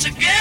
together.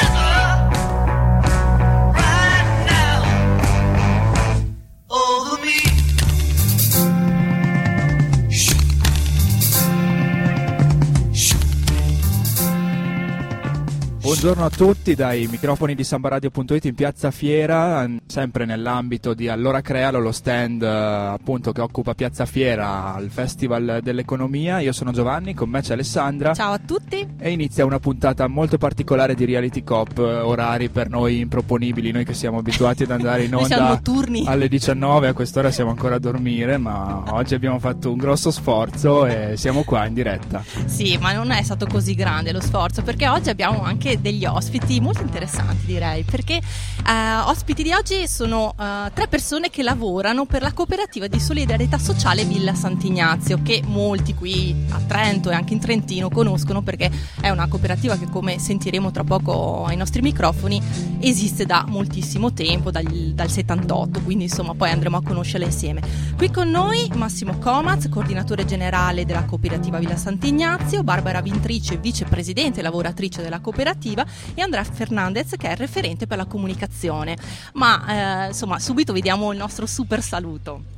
Buongiorno a tutti dai microfoni di sambaradio.it in piazza Fiera, sempre nell'ambito di Allora Crealo, lo stand eh, appunto che occupa piazza Fiera al Festival dell'Economia. Io sono Giovanni, con me c'è Alessandra. Ciao a tutti. E inizia una puntata molto particolare di Reality Cop, eh, orari per noi improponibili, noi che siamo abituati ad andare in onda alle 19, a quest'ora siamo ancora a dormire, ma oggi abbiamo fatto un grosso sforzo e siamo qua in diretta. Sì, ma non è stato così grande lo sforzo perché oggi abbiamo anche dei degli ospiti molto interessanti direi perché eh, ospiti di oggi sono eh, tre persone che lavorano per la cooperativa di solidarietà sociale Villa Sant'Ignazio che molti qui a Trento e anche in Trentino conoscono perché è una cooperativa che come sentiremo tra poco ai nostri microfoni esiste da moltissimo tempo dal, dal 78 quindi insomma poi andremo a conoscerla insieme. Qui con noi Massimo Comaz coordinatore generale della cooperativa Villa Sant'Ignazio Barbara Vintrice vicepresidente e lavoratrice della cooperativa Positiva e Andrea Fernandez che è referente per la comunicazione. Ma eh, insomma, subito vediamo il nostro super saluto.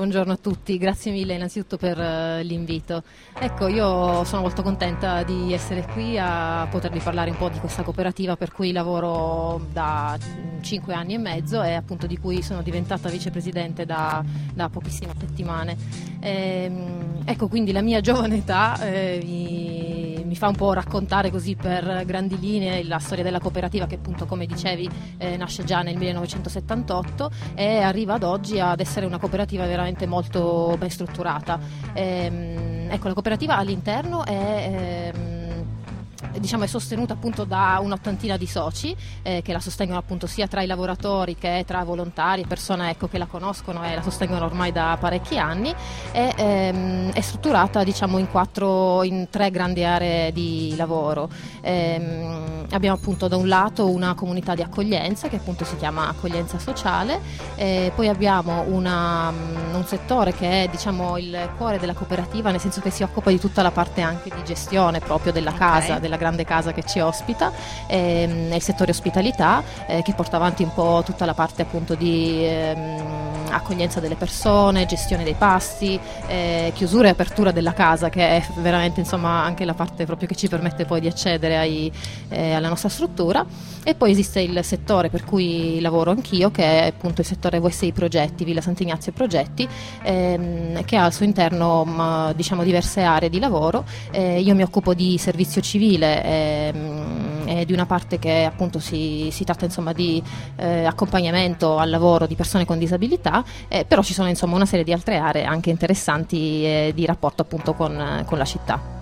Buongiorno a tutti, grazie mille innanzitutto per uh, l'invito. Ecco, io sono molto contenta di essere qui a potervi parlare un po' di questa cooperativa per cui lavoro da 5 anni e mezzo e appunto di cui sono diventata vicepresidente da, da pochissime settimane. E, ehm, ecco, quindi la mia giovane età eh, mi, fa un po' raccontare così per grandi linee la storia della cooperativa che appunto come dicevi eh, nasce già nel 1978 e arriva ad oggi ad essere una cooperativa veramente molto ben strutturata. Ehm, ecco, la cooperativa all'interno è... Ehm, diciamo, è sostenuta appunto da un'ottantina di soci eh, che la sostengono appunto sia tra i lavoratori che tra volontari e persone ecco, che la conoscono e la sostengono ormai da parecchi anni e ehm, è strutturata diciamo, in, quattro, in tre grandi aree di lavoro. Ehm, abbiamo appunto da un lato una comunità di accoglienza che appunto si chiama accoglienza sociale, eh, poi abbiamo una, mm, un settore che è diciamo, il cuore della cooperativa nel senso che si occupa di tutta la parte anche di gestione proprio della casa, della grande casa che ci ospita, ehm, il settore ospitalità eh, che porta avanti un po' tutta la parte appunto di ehm, accoglienza delle persone, gestione dei pasti, eh, chiusura e apertura della casa che è veramente insomma anche la parte proprio che ci permette poi di accedere ai, eh, alla nostra struttura. E poi esiste il settore per cui lavoro anch'io che è appunto il settore VSI Progetti, Villa Sant'Ignazio Progetti ehm, che ha al suo interno ma, diciamo diverse aree di lavoro, eh, io mi occupo di servizio civile ehm, e di una parte che appunto si, si tratta insomma di eh, accompagnamento al lavoro di persone con disabilità, eh, però ci sono insomma una serie di altre aree anche interessanti eh, di rapporto appunto con, con la città.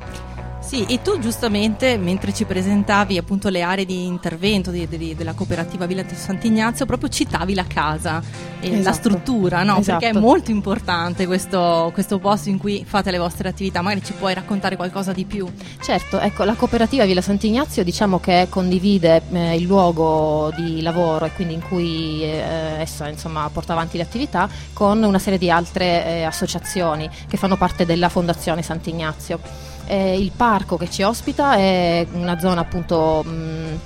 Sì, e tu giustamente mentre ci presentavi appunto le aree di intervento di, di, della cooperativa Villa Sant'Ignazio proprio citavi la casa e esatto. la struttura, no? Esatto. Perché è molto importante questo, questo, posto in cui fate le vostre attività, magari ci puoi raccontare qualcosa di più? Certo, ecco, la cooperativa Villa Sant'Ignazio diciamo che condivide eh, il luogo di lavoro e quindi in cui eh, essa insomma, porta avanti le attività con una serie di altre eh, associazioni che fanno parte della Fondazione Sant'Ignazio. Eh, il parco che ci ospita è una zona appunto mh,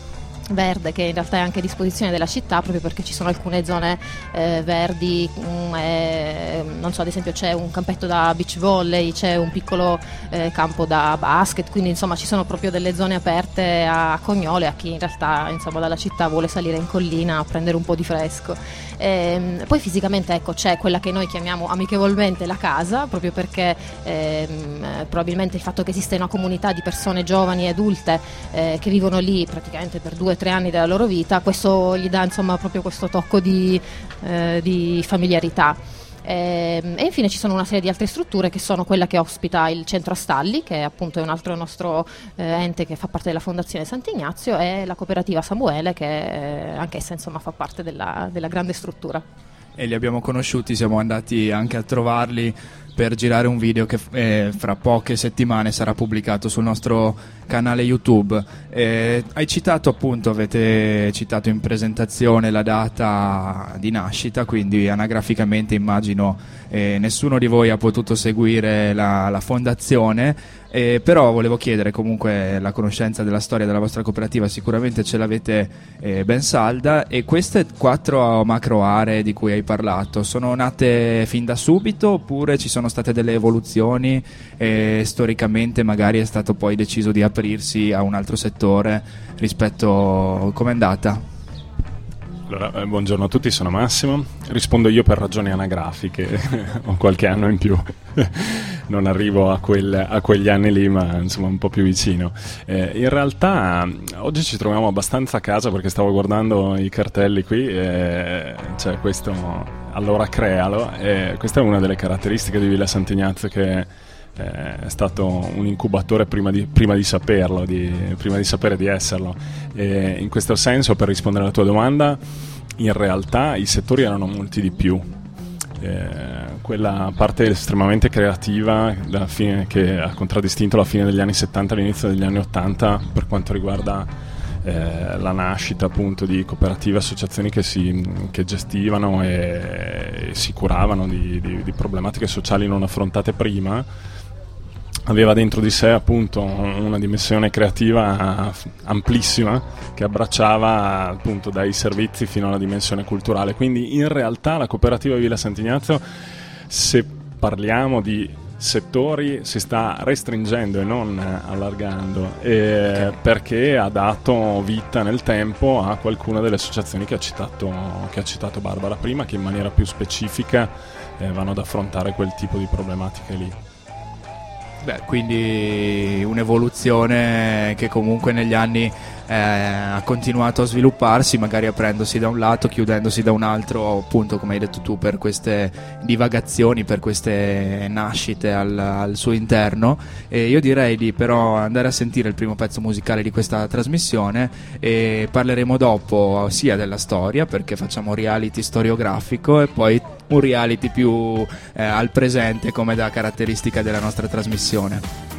verde che in realtà è anche a disposizione della città proprio perché ci sono alcune zone eh, verdi, um, eh, non so ad esempio c'è un campetto da beach volley, c'è un piccolo eh, campo da basket, quindi insomma ci sono proprio delle zone aperte a Cognole a chi in realtà insomma dalla città vuole salire in collina a prendere un po' di fresco. Ehm, poi fisicamente ecco, c'è quella che noi chiamiamo amichevolmente la casa, proprio perché ehm, probabilmente il fatto che esiste una comunità di persone giovani e adulte eh, che vivono lì praticamente per due o tre anni della loro vita, questo gli dà insomma proprio questo tocco di, eh, di familiarità. Ehm, e infine ci sono una serie di altre strutture che sono quella che ospita il centro Astalli, che è appunto un altro nostro eh, ente che fa parte della Fondazione Sant'Ignazio, e la cooperativa Samuele, che eh, anch'essa insomma, fa parte della, della grande struttura e li abbiamo conosciuti, siamo andati anche a trovarli per girare un video che eh, fra poche settimane sarà pubblicato sul nostro canale YouTube. Eh, hai citato appunto, avete citato in presentazione la data di nascita, quindi anagraficamente immagino eh, nessuno di voi ha potuto seguire la, la fondazione. Eh, però volevo chiedere comunque la conoscenza della storia della vostra cooperativa, sicuramente ce l'avete eh, ben salda e queste quattro macro aree di cui hai parlato sono nate fin da subito oppure ci sono state delle evoluzioni e storicamente magari è stato poi deciso di aprirsi a un altro settore rispetto come è andata? Allora, eh, buongiorno a tutti, sono Massimo. Rispondo io per ragioni anagrafiche, ho qualche anno in più, non arrivo a, quel, a, quegli anni lì, ma insomma un po' più vicino. Eh, in realtà oggi ci troviamo abbastanza a casa perché stavo guardando i cartelli qui, e c'è questo, allora crealo, e questa è una delle caratteristiche di Villa Sant'Ignazio che è stato un incubatore prima di, prima di saperlo, di, prima di sapere di esserlo. E in questo senso, per rispondere alla tua domanda, in realtà i settori erano molti di più. Eh, quella parte estremamente creativa fine, che ha contraddistinto la fine degli anni 70 e l'inizio degli anni 80 per quanto riguarda eh, la nascita appunto di cooperative associazioni che, si, che gestivano e, e, si curavano di, di, di problematiche sociali non affrontate prima aveva dentro di sé appunto una dimensione creativa amplissima che abbracciava appunto dai servizi fino alla dimensione culturale. Quindi in realtà la cooperativa Villa Sant'Ignazio, se parliamo di settori, si sta restringendo e non allargando eh, perché ha dato vita nel tempo a qualcuna delle associazioni che ha citato, che ha citato Barbara prima, che in maniera più specifica eh, vanno ad affrontare quel tipo di problematiche lì. Beh, quindi un'evoluzione che comunque negli anni eh, ha continuato a svilupparsi, magari aprendosi da un lato, chiudendosi da un altro, appunto come hai detto tu, per queste divagazioni, per queste nascite al, al suo interno. E io direi di però andare a sentire il primo pezzo musicale di questa trasmissione e parleremo dopo sia della storia, perché facciamo reality storiografico, e poi un reality più eh, al presente come da caratteristica della nostra trasmissione.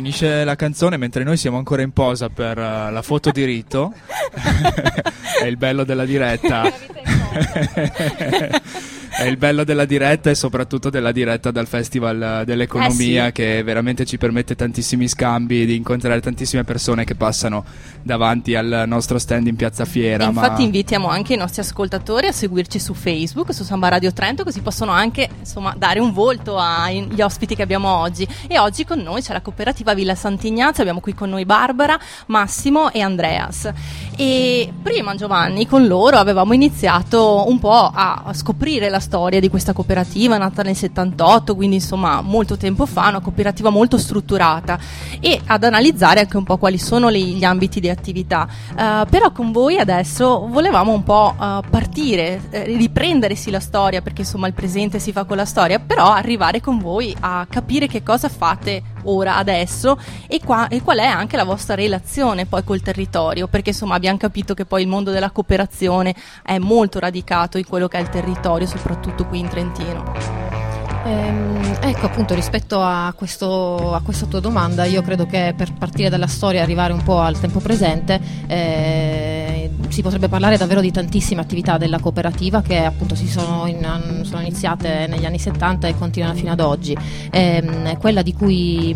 Finisce la canzone mentre noi siamo ancora in posa per uh, la foto di rito. È il bello della diretta. È il bello della diretta e soprattutto della diretta dal Festival dell'Economia eh sì. che veramente ci permette tantissimi scambi, di incontrare tantissime persone che passano davanti al nostro stand in Piazza Fiera. E infatti ma... invitiamo anche i nostri ascoltatori a seguirci su Facebook, su Samba Radio Trento, così possono anche insomma, dare un volto agli ospiti che abbiamo oggi. E oggi con noi c'è la cooperativa Villa Sant'Ignazio, abbiamo qui con noi Barbara, Massimo e Andreas. E prima Giovanni con loro avevamo iniziato un po' a scoprire la storia di questa cooperativa nata nel 78, quindi insomma molto tempo fa, una cooperativa molto strutturata e ad analizzare anche un po' quali sono gli ambiti di attività. Uh, però con voi adesso volevamo un po' uh, partire, eh, riprendersi la storia, perché insomma il presente si fa con la storia, però arrivare con voi a capire che cosa fate ora, adesso e, qua, e qual è anche la vostra relazione poi col territorio, perché insomma abbiamo capito che poi il mondo della cooperazione è molto radicato in quello che è il territorio, soprattutto qui in Trentino. Ehm, ecco appunto rispetto a, questo, a, questa tua domanda io credo che per partire dalla storia e arrivare un po' al tempo presente eh, si potrebbe parlare davvero di tantissime attività della cooperativa che appunto si sono, in, sono iniziate negli anni 70 e continuano fino ad oggi. Eh, quella di cui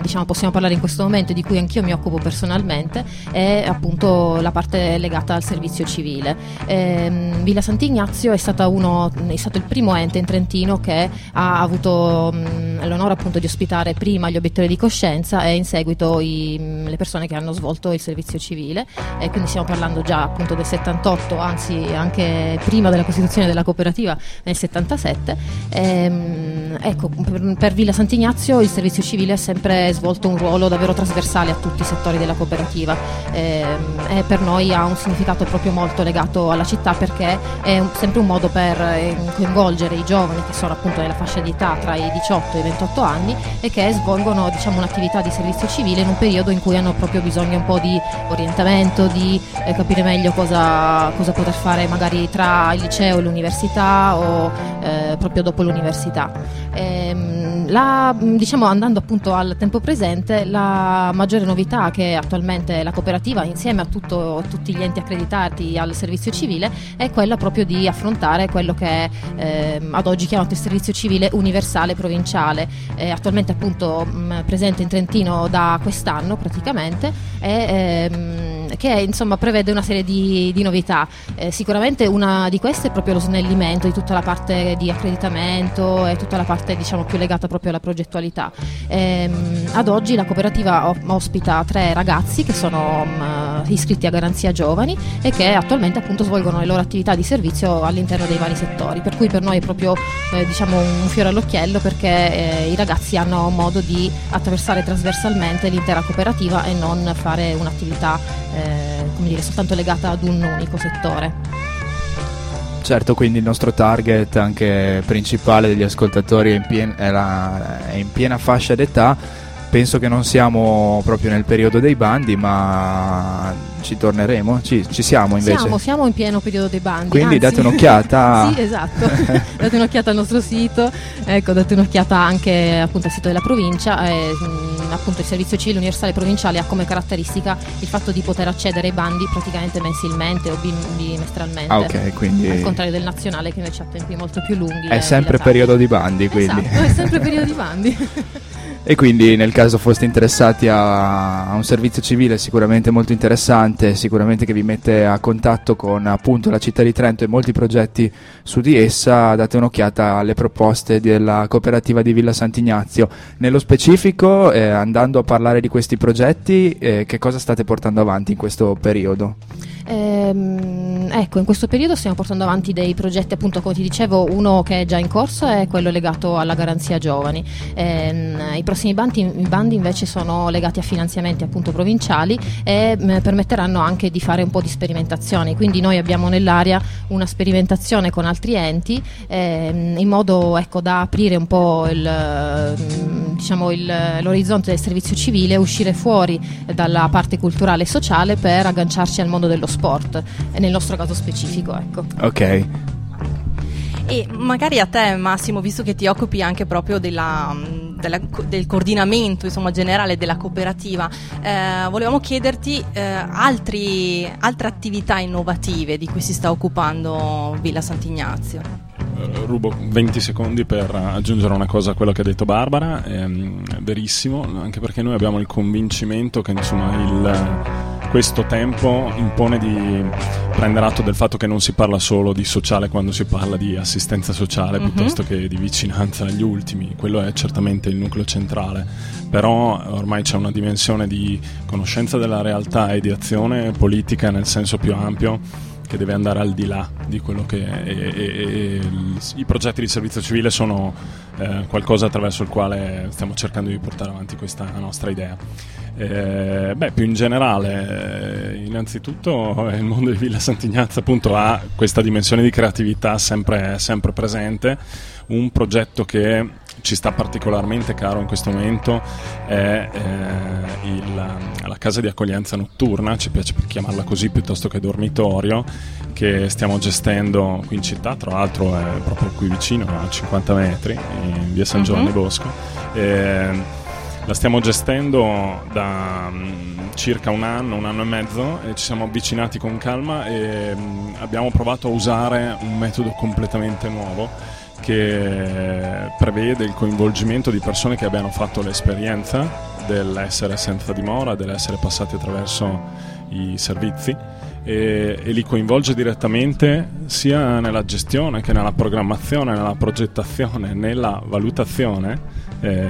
diciamo, possiamo parlare in questo momento di cui anch'io mi occupo personalmente è appunto la parte legata al servizio civile. Ehm, Villa Sant'Ignazio è, uno, è, stato il primo ente in Trentino che ha avuto l'onore appunto di ospitare prima gli obiettori di coscienza e in seguito i, le persone che hanno svolto il servizio civile. E quindi stiamo parlando già appunto del 78 anzi anche prima della costituzione della cooperativa nel 77 ehm, ecco per, per Villa Sant'Ignazio il servizio civile ha sempre svolto un ruolo davvero trasversale a tutti i settori della cooperativa. Ehm, e per noi ha un significato proprio molto legato alla città perché è un, sempre un modo per eh, coinvolgere i giovani che sono appunto nella fascia di età tra i 18 e i 28 anni e che svolgono diciamo, un'attività di servizio civile in un periodo in cui hanno proprio bisogno un po' di orientamento, di eh, capire meglio cosa, cosa, poter fare magari tra il liceo e l'università o eh, proprio dopo l'università. Ehm, la, diciamo, andando appunto al tempo presente, la maggiore novità che attualmente la cooperativa, insieme a, tutto, a tutti gli enti accreditati al servizio civile, è quella proprio di affrontare quello che è eh, ad oggi chiamato il servizio civile universale provinciale, eh, attualmente appunto mh, presente in Trentino da quest'anno praticamente, e, ehm, che insomma prevede una serie di, di novità. Eh, sicuramente una di queste è proprio lo snellimento di tutta la parte di accreditamento e tutta la parte diciamo più legata proprio alla progettualità. Ehm, ad oggi la cooperativa ospita tre ragazzi che sono um, iscritti a Garanzia Giovani e che attualmente appunto svolgono le loro attività di servizio all'interno dei vari settori, per cui per noi è proprio eh, diciamo un fiore all'occhiello perché eh, i ragazzi hanno modo di attraversare trasversalmente l'intera cooperativa e non fare un'attività eh, come dire, soltanto legata ad un unico settore. Certo, quindi il nostro target anche principale degli ascoltatori è in, pien- è la- è in piena fascia d'età penso che non siamo proprio nel periodo dei bandi, ma ci torneremo? Ci, ci siamo invece? Siamo, siamo, in pieno periodo dei bandi. Quindi anzi. date un'occhiata. sì, esatto. date un'occhiata al nostro sito, ecco, date un'occhiata anche appunto, al sito della provincia. Eh, appunto il servizio civile universale provinciale ha come caratteristica il fatto di poter accedere ai bandi praticamente mensilmente o bimestralmente. Ah, ok, quindi. Al contrario del nazionale che invece ha tempi molto più lunghi. È sempre periodo di bandi, quindi. Esatto, è sempre periodo di bandi. E quindi nel caso foste interessati a, a, un servizio civile sicuramente molto interessante, sicuramente che vi mette a contatto con appunto la città di Trento e molti progetti su di essa, date un'occhiata alle proposte della cooperativa di Villa Sant'Ignazio. Nello specifico, eh, andando a parlare di questi progetti, eh, che cosa state portando avanti in questo periodo? Ehm, ecco, in questo periodo stiamo portando avanti dei progetti, appunto, come ti dicevo, uno che è già in corso è quello legato alla garanzia giovani. Ehm, prossimi bandi, i bandi, invece sono legati a finanziamenti appunto provinciali e mh, mm, permetteranno anche di fare un po' di sperimentazioni. Quindi noi abbiamo nell'area una sperimentazione con altri enti ehm, in modo ecco, da aprire un po' il, mm, diciamo, il, l'orizzonte del servizio civile, uscire fuori dalla parte culturale e sociale per agganciarci al mondo dello sport sport, nel nostro caso specifico. Ecco. Ok. E magari a te Massimo, visto che ti occupi anche proprio della, della, del coordinamento insomma, generale della cooperativa, eh, volevamo chiederti eh, altri, altre attività innovative di cui si sta occupando Villa Sant'Ignazio. Eh, rubo 20 secondi per aggiungere una cosa a quello che ha detto Barbara, è, ehm, verissimo, anche perché noi abbiamo il convincimento che insomma, il, questo tempo impone di prendere atto del fatto che non si parla solo di sociale quando si parla di assistenza sociale uh-huh. piuttosto che di vicinanza agli ultimi, quello è certamente il nucleo centrale, però ormai c'è una dimensione di conoscenza della realtà e di azione politica nel senso più ampio che deve andare al di là di quello che è, e, e, i progetti di servizio civile sono eh, qualcosa attraverso il quale stiamo cercando di portare avanti questa nostra idea. Eh, beh, più in generale, eh, innanzitutto il mondo di Villa Sant'Ignazio appunto ha questa dimensione di creatività sempre, sempre presente, un progetto che ci sta particolarmente caro in questo momento è eh, il, la casa di accoglienza notturna, ci piace chiamarla così piuttosto che dormitorio, che stiamo gestendo qui in città, tra l'altro è proprio qui vicino, a 50 metri, in via San Giovanni uh-huh. Bosco. E, la stiamo gestendo da um, circa un anno, un anno e mezzo e ci siamo avvicinati con calma e um, abbiamo provato a usare un metodo completamente nuovo che prevede il coinvolgimento di persone che abbiano fatto l'esperienza dell'essere senza dimora, dell'essere passati attraverso i servizi e, e, li coinvolge direttamente sia nella gestione che nella programmazione, nella progettazione, nella valutazione, eh,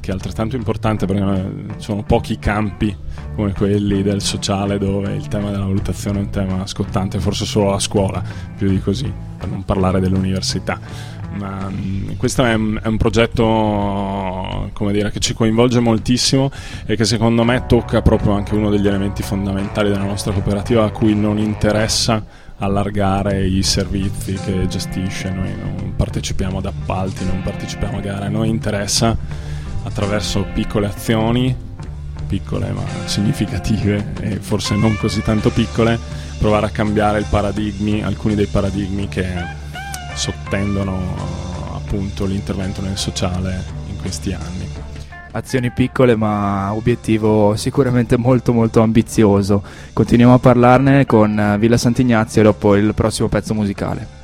che è altrettanto importante perché ci sono pochi campi come quelli del sociale dove il tema della valutazione è un tema scottante, forse solo a scuola, più di così, per non parlare dell'università. Ma, um, questo è un, è un progetto dire, che ci coinvolge moltissimo e che secondo me tocca proprio anche uno degli elementi fondamentali della nostra cooperativa a cui non interessa allargare i servizi che gestisce, noi non partecipiamo ad appalti, non partecipiamo a gare, a noi interessa attraverso piccole azioni, piccole ma significative e forse non così tanto piccole, provare a cambiare alcuni dei paradigmi che sottendono appunto l'intervento nel sociale in questi anni. Azioni piccole ma obiettivo sicuramente molto molto ambizioso. Continuiamo a parlarne con Villa Sant'Ignazio dopo il prossimo pezzo musicale.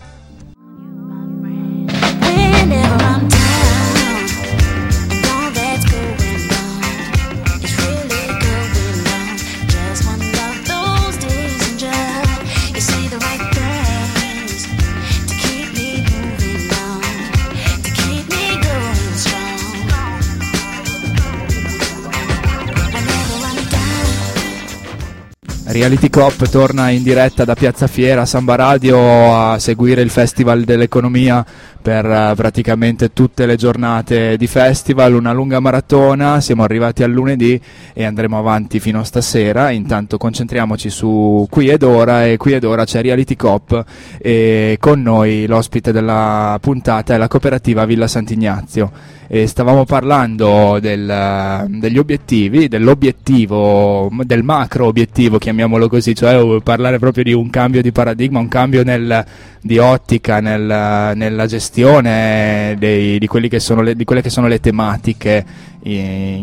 Reality Cop torna in diretta da Piazza Fiera a Samba Radio a seguire il Festival dell'Economia per uh, praticamente tutte le giornate di festival, una lunga maratona, siamo arrivati al lunedì e andremo avanti fino a stasera, intanto concentriamoci su Qui ed Ora e Qui ed Ora c'è Reality Cop e con noi l'ospite della puntata è la cooperativa Villa Sant'Ignazio. E stavamo parlando del, degli obiettivi, dell'obiettivo, del macro obiettivo, chiamiamolo così, cioè parlare proprio di un cambio di paradigma, un cambio nel, di ottica nel, nella gestione dei, di, le, di, quelle che sono le tematiche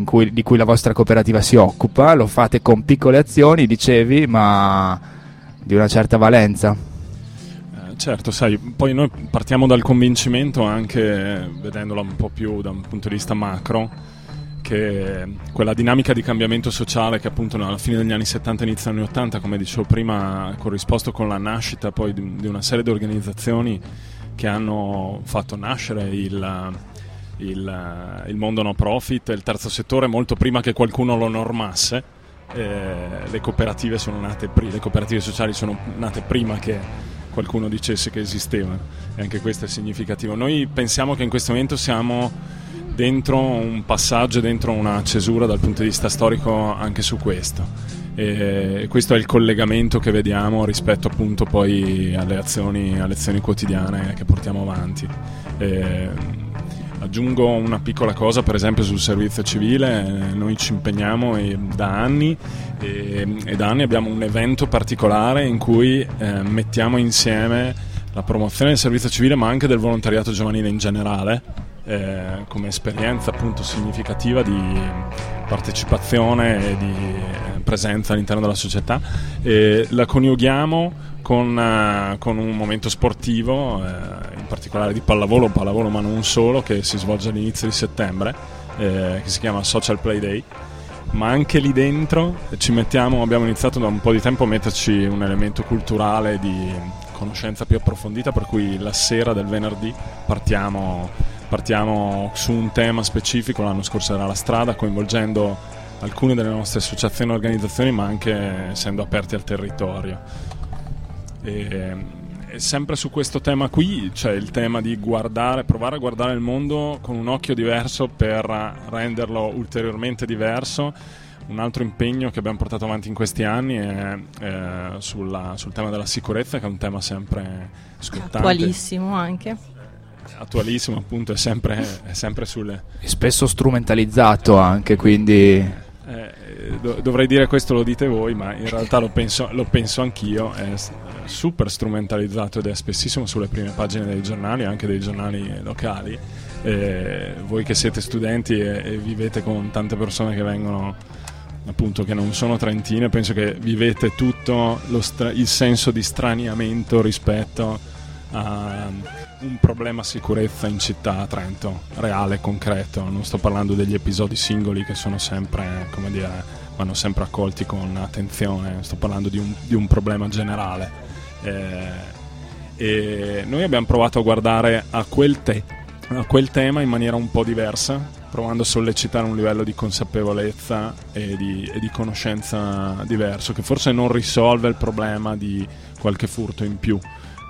cui, di cui la vostra cooperativa si occupa, lo fate con piccole azioni, dicevi, ma di una certa valenza. Certo, sai, poi noi partiamo dal convincimento anche vedendola un po' più da un punto di vista macro, che quella dinamica di cambiamento sociale che appunto alla fine degli anni 70 e inizio anni 80, come dicevo prima, ha corrisposto con la nascita poi di, una serie di organizzazioni che hanno fatto nascere il, il, il mondo no profit, il terzo settore molto prima che qualcuno lo normasse. Eh, le cooperative prima, le cooperative sociali sono nate prima che qualcuno dicesse che esistevano e anche questo è significativo. Noi pensiamo che in questo momento siamo dentro un passaggio, dentro una cesura dal punto di vista storico anche su questo. E questo è il collegamento che vediamo rispetto appunto poi alle azioni, alle azioni quotidiane che portiamo avanti. E aggiungo una piccola cosa, per esempio sul servizio civile, noi ci impegniamo da anni e, e da anni abbiamo un evento particolare in cui eh, mettiamo insieme la promozione del servizio civile ma anche del volontariato giovanile in generale eh, come esperienza appunto significativa di partecipazione e di eh, presenza all'interno della società. E la coniughiamo con, uh, con un momento sportivo, eh, in particolare di pallavolo, pallavolo ma non solo, che si svolge all'inizio di settembre, eh, che si chiama Social Play Day. Ma anche lì dentro mettiamo, abbiamo iniziato da un po' di tempo a metterci un elemento culturale di conoscenza più approfondita, per cui la sera del venerdì partiamo, partiamo su un tema specifico, l'anno scorso era la strada, coinvolgendo alcune delle nostre associazioni e organizzazioni, ma anche essendo aperti al territorio. E, sempre su questo tema qui c'è il tema di guardare, provare a guardare il mondo con un occhio diverso per renderlo ulteriormente diverso. Un altro impegno che abbiamo portato avanti in questi anni è eh, sulla, sul tema della sicurezza, che è un tema sempre scottante. Attualissimo anche. Attualissimo, appunto, è sempre, è sempre sulle. E spesso strumentalizzato anche, quindi. Eh, do- dovrei dire questo lo dite voi, ma in realtà lo penso, lo penso anch'io. È super strumentalizzato ed è spessissimo sulle prime pagine dei giornali, anche dei giornali locali. Eh, voi che siete studenti e, e vivete con tante persone che vengono appunto che non sono trentine, penso che vivete tutto stra- il senso di straniamento rispetto a un problema sicurezza in città a Trento, reale, concreto. Non sto parlando degli episodi singoli che sono sempre, come dire, vanno sempre accolti con attenzione, sto parlando di un, di un problema generale. Eh, e noi abbiamo provato a guardare a quel, te- a quel tema in maniera un po' diversa, provando a sollecitare un livello di consapevolezza e di, e di conoscenza diverso, che forse non risolve il problema di qualche furto in più,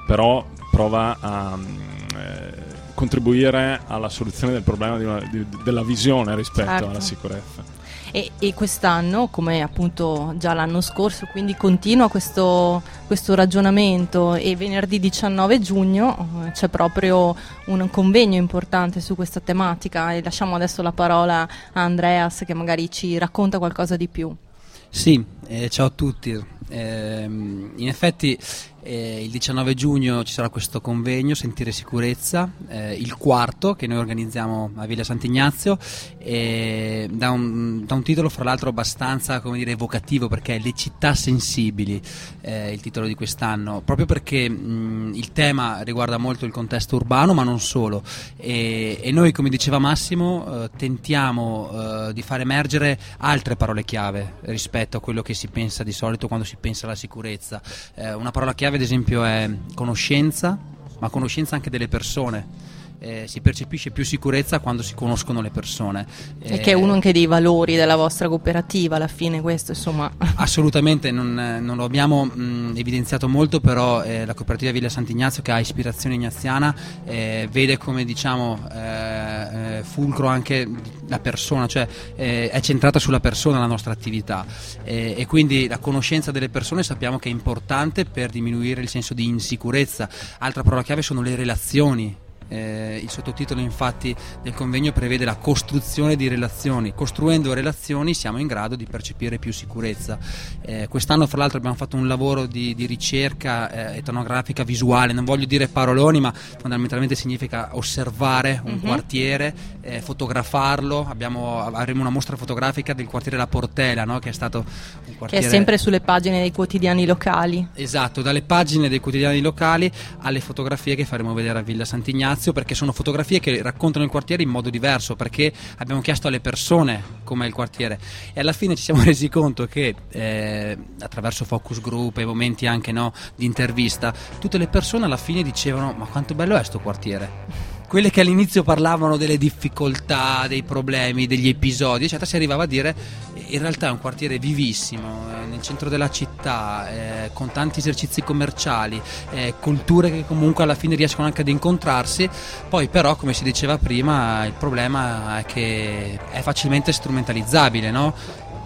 però prova a eh, contribuire alla soluzione del problema di una, di, della visione rispetto certo. alla sicurezza. E, e, quest'anno, come appunto già l'anno scorso, quindi continua questo, questo ragionamento e venerdì 19 giugno eh, c'è proprio un convegno importante su questa tematica e lasciamo adesso la parola a Andreas che magari ci racconta qualcosa di più. Sì, eh, ciao a tutti. Eh, in effetti eh, il 19 giugno ci sarà questo convegno Sentire Sicurezza, eh, il quarto che noi organizziamo a Villa Sant'Ignazio, eh, da, un, da, un, titolo fra l'altro abbastanza dire, evocativo perché è Le città sensibili, eh, il titolo di quest'anno, proprio perché mh, il tema riguarda molto il contesto urbano ma non solo e, e noi come diceva Massimo eh, tentiamo eh, di far emergere altre parole chiave rispetto a quello che si pensa di solito quando si pensa alla sicurezza. una parola chiave chiave ad esempio è conoscenza, ma conoscenza anche delle persone. Eh, si percepisce più sicurezza quando si conoscono le persone. E che è uno anche dei valori della vostra cooperativa, alla fine questo insomma. Assolutamente, non, non lo abbiamo mh, evidenziato molto, però eh, la cooperativa Villa Sant'Ignazio che ha ispirazione ignaziana eh, vede come diciamo eh, eh, fulcro anche la persona, cioè eh, è centrata sulla persona la nostra attività e quindi la conoscenza delle persone sappiamo che è importante per diminuire il senso di insicurezza. Altra parola chiave sono le relazioni eh, il sottotitolo infatti del convegno prevede la costruzione di relazioni. Costruendo relazioni siamo in grado di percepire più sicurezza. Eh, quest'anno fra l'altro abbiamo fatto un lavoro di, di ricerca eh, etnografica visuale, non voglio dire paroloni ma fondamentalmente significa osservare un uh-huh. quartiere, eh, fotografarlo. Abbiamo, avremo una mostra fotografica del quartiere La Portela no? che è stato un quartiere... Che è sempre sulle pagine dei quotidiani locali. Esatto, dalle pagine dei quotidiani locali alle fotografie che faremo vedere a Villa Santignano Ignazio perché sono fotografie che raccontano il quartiere in modo diverso perché abbiamo chiesto alle persone com'è il quartiere. E alla fine ci siamo resi conto che eh, attraverso focus group e momenti anche no, di intervista tutte le persone alla fine dicevano ma quanto bello è questo quartiere quelle che all'inizio parlavano delle difficoltà, dei problemi, degli episodi, eccetera, si arrivava a dire in realtà è un quartiere vivissimo, eh, nel centro della città, eh, con tanti esercizi commerciali, eh, culture che comunque alla fine riescono anche ad incontrarsi, poi però come si diceva prima il problema è che è facilmente strumentalizzabile, no?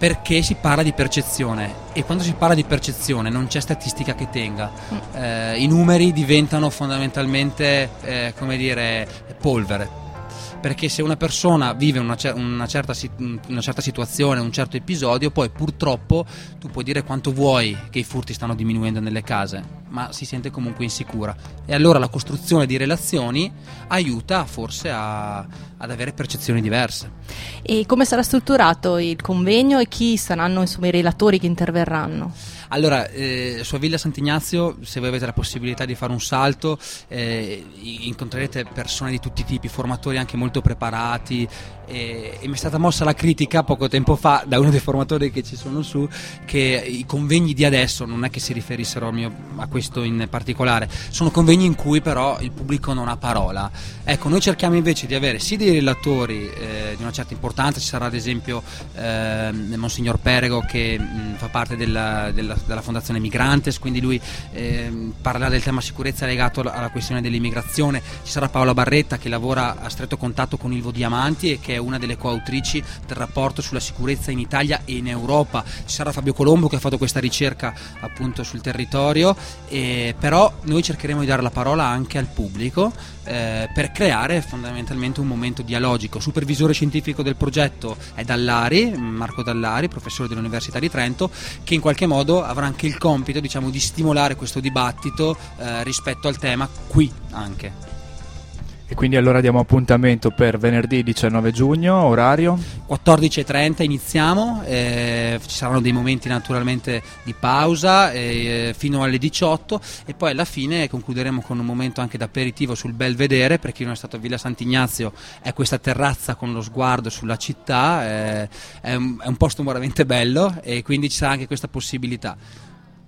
Perché si parla di percezione. E quando si parla di percezione non c'è statistica che tenga, mm. eh, i numeri diventano fondamentalmente eh, come dire polvere. Perché se una persona vive una, una, certa, una, certa, situazione, un certo episodio, poi purtroppo tu puoi dire quanto vuoi che i furti stanno diminuendo nelle case, ma si sente comunque insicura. E allora la costruzione di relazioni aiuta forse a, ad avere percezioni diverse. E come sarà strutturato il convegno e chi saranno insomma, i relatori che interverranno? Allora, eh, su Villa Sant'Ignazio, se voi avete la possibilità di fare un salto, eh, incontrerete persone di tutti i tipi, formatori anche molto preparati e, e, mi è stata mossa la critica poco tempo fa da uno dei formatori che ci sono su che i convegni di adesso non è che si riferissero a, mio, a questo in particolare, sono convegni in cui però il pubblico non ha parola. Ecco, noi cerchiamo invece di avere sì dei relatori eh, di una certa importanza, ci sarà ad esempio eh, Monsignor Perego che mh, fa parte della, della dalla Fondazione Migrantes, quindi lui eh, parlerà del tema sicurezza legato alla questione dell'immigrazione. Ci sarà Paola Barretta che lavora a stretto contatto con Ilvo Diamanti e che è una delle coautrici del rapporto sulla sicurezza in Italia e in Europa. Ci sarà Fabio Colombo che ha fatto questa ricerca appunto sul territorio, eh, però noi cercheremo di dare la parola anche al pubblico eh, per creare fondamentalmente un momento dialogico. Supervisore scientifico del progetto è Dallari, Marco Dallari, professore dell'Università di Trento, che in qualche modo avrà anche il compito diciamo, di stimolare questo dibattito eh, rispetto al tema qui anche. E quindi allora diamo appuntamento per venerdì 19 giugno, orario? 14.30 iniziamo, eh, ci saranno dei momenti naturalmente di pausa eh, fino alle 18 e poi alla fine concluderemo con un momento anche d'aperitivo sul Belvedere, per chi non è stato a Villa Sant'Ignazio è questa terrazza con lo sguardo sulla città, eh, è, un, è un posto veramente bello e quindi ci sarà anche questa possibilità.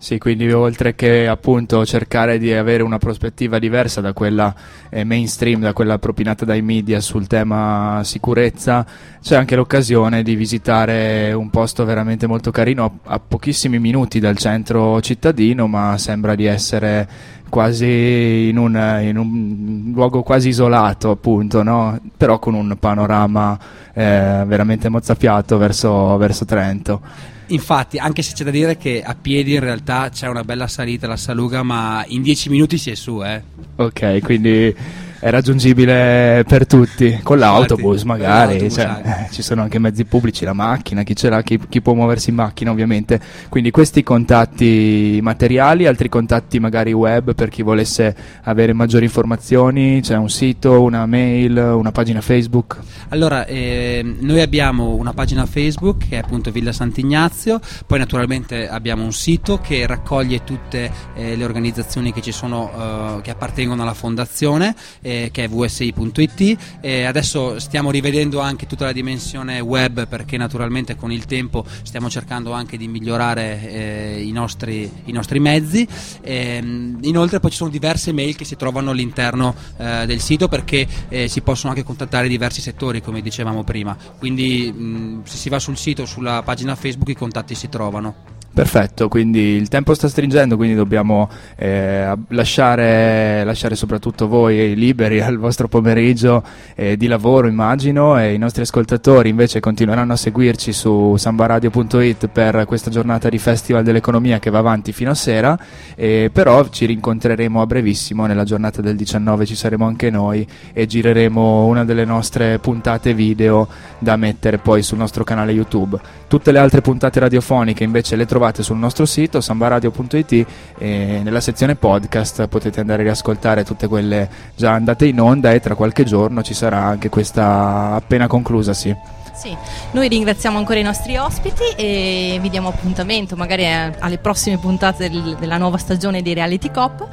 Sì, quindi oltre che appunto cercare di avere una prospettiva diversa da quella eh, mainstream, da quella propinata dai media sul tema sicurezza, c'è anche l'occasione di visitare un posto veramente molto carino a, a pochissimi minuti dal centro cittadino, ma sembra di essere quasi in un, in un luogo quasi isolato appunto, no? però con un panorama eh, veramente mozzafiato verso, verso Trento. Infatti, anche se c'è da dire che a piedi in realtà c'è una bella salita alla Saluga, ma in dieci minuti si è su, eh. Ok, quindi è raggiungibile per tutti, con l'autobus magari, l'autobus cioè, eh, ci sono anche mezzi pubblici, la macchina, chi ce l'ha, chi, chi, può muoversi in macchina ovviamente. Quindi questi contatti materiali, altri contatti magari web per chi volesse avere maggiori informazioni, c'è un sito, una mail, una pagina Facebook? Allora, eh, noi abbiamo una pagina Facebook che è appunto Villa Sant'Ignazio, poi naturalmente abbiamo un sito che raccoglie tutte eh, le organizzazioni che ci sono, eh, che appartengono alla fondazione eh, che è vsi.it. Eh, adesso stiamo rivedendo anche tutta la dimensione web perché naturalmente con il tempo stiamo cercando anche di migliorare eh, i, nostri, i, nostri, mezzi. Ehm, inoltre poi ci sono diverse mail che si trovano all'interno eh, del sito perché eh, si possono anche contattare diversi settori come dicevamo prima. Quindi mh, se si va sul sito, sulla pagina Facebook i contatti si trovano. Perfetto, quindi il tempo sta stringendo, quindi dobbiamo eh, lasciare, lasciare, soprattutto voi liberi al vostro pomeriggio eh, di lavoro, immagino, e i nostri ascoltatori invece continueranno a seguirci su sambaradio.it per questa giornata di Festival dell'Economia che va avanti fino a sera, eh, però ci rincontreremo a brevissimo, nella giornata del 19 ci saremo anche noi e gireremo una delle nostre puntate video da mettere poi sul nostro canale YouTube. Tutte le altre puntate radiofoniche invece le trovate trovate sul nostro sito sambaradio.it e nella sezione podcast potete andare a riascoltare tutte quelle già andate in onda e tra qualche giorno ci sarà anche questa appena conclusa, sì. Sì, noi ringraziamo ancora i nostri ospiti e vi diamo appuntamento magari alle prossime puntate del, della nuova stagione di Reality Cop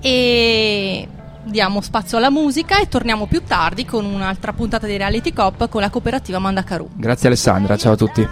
e diamo spazio alla musica e torniamo più tardi con un'altra puntata di Reality Cop con la cooperativa Mandacaru. Grazie Alessandra, ciao a tutti.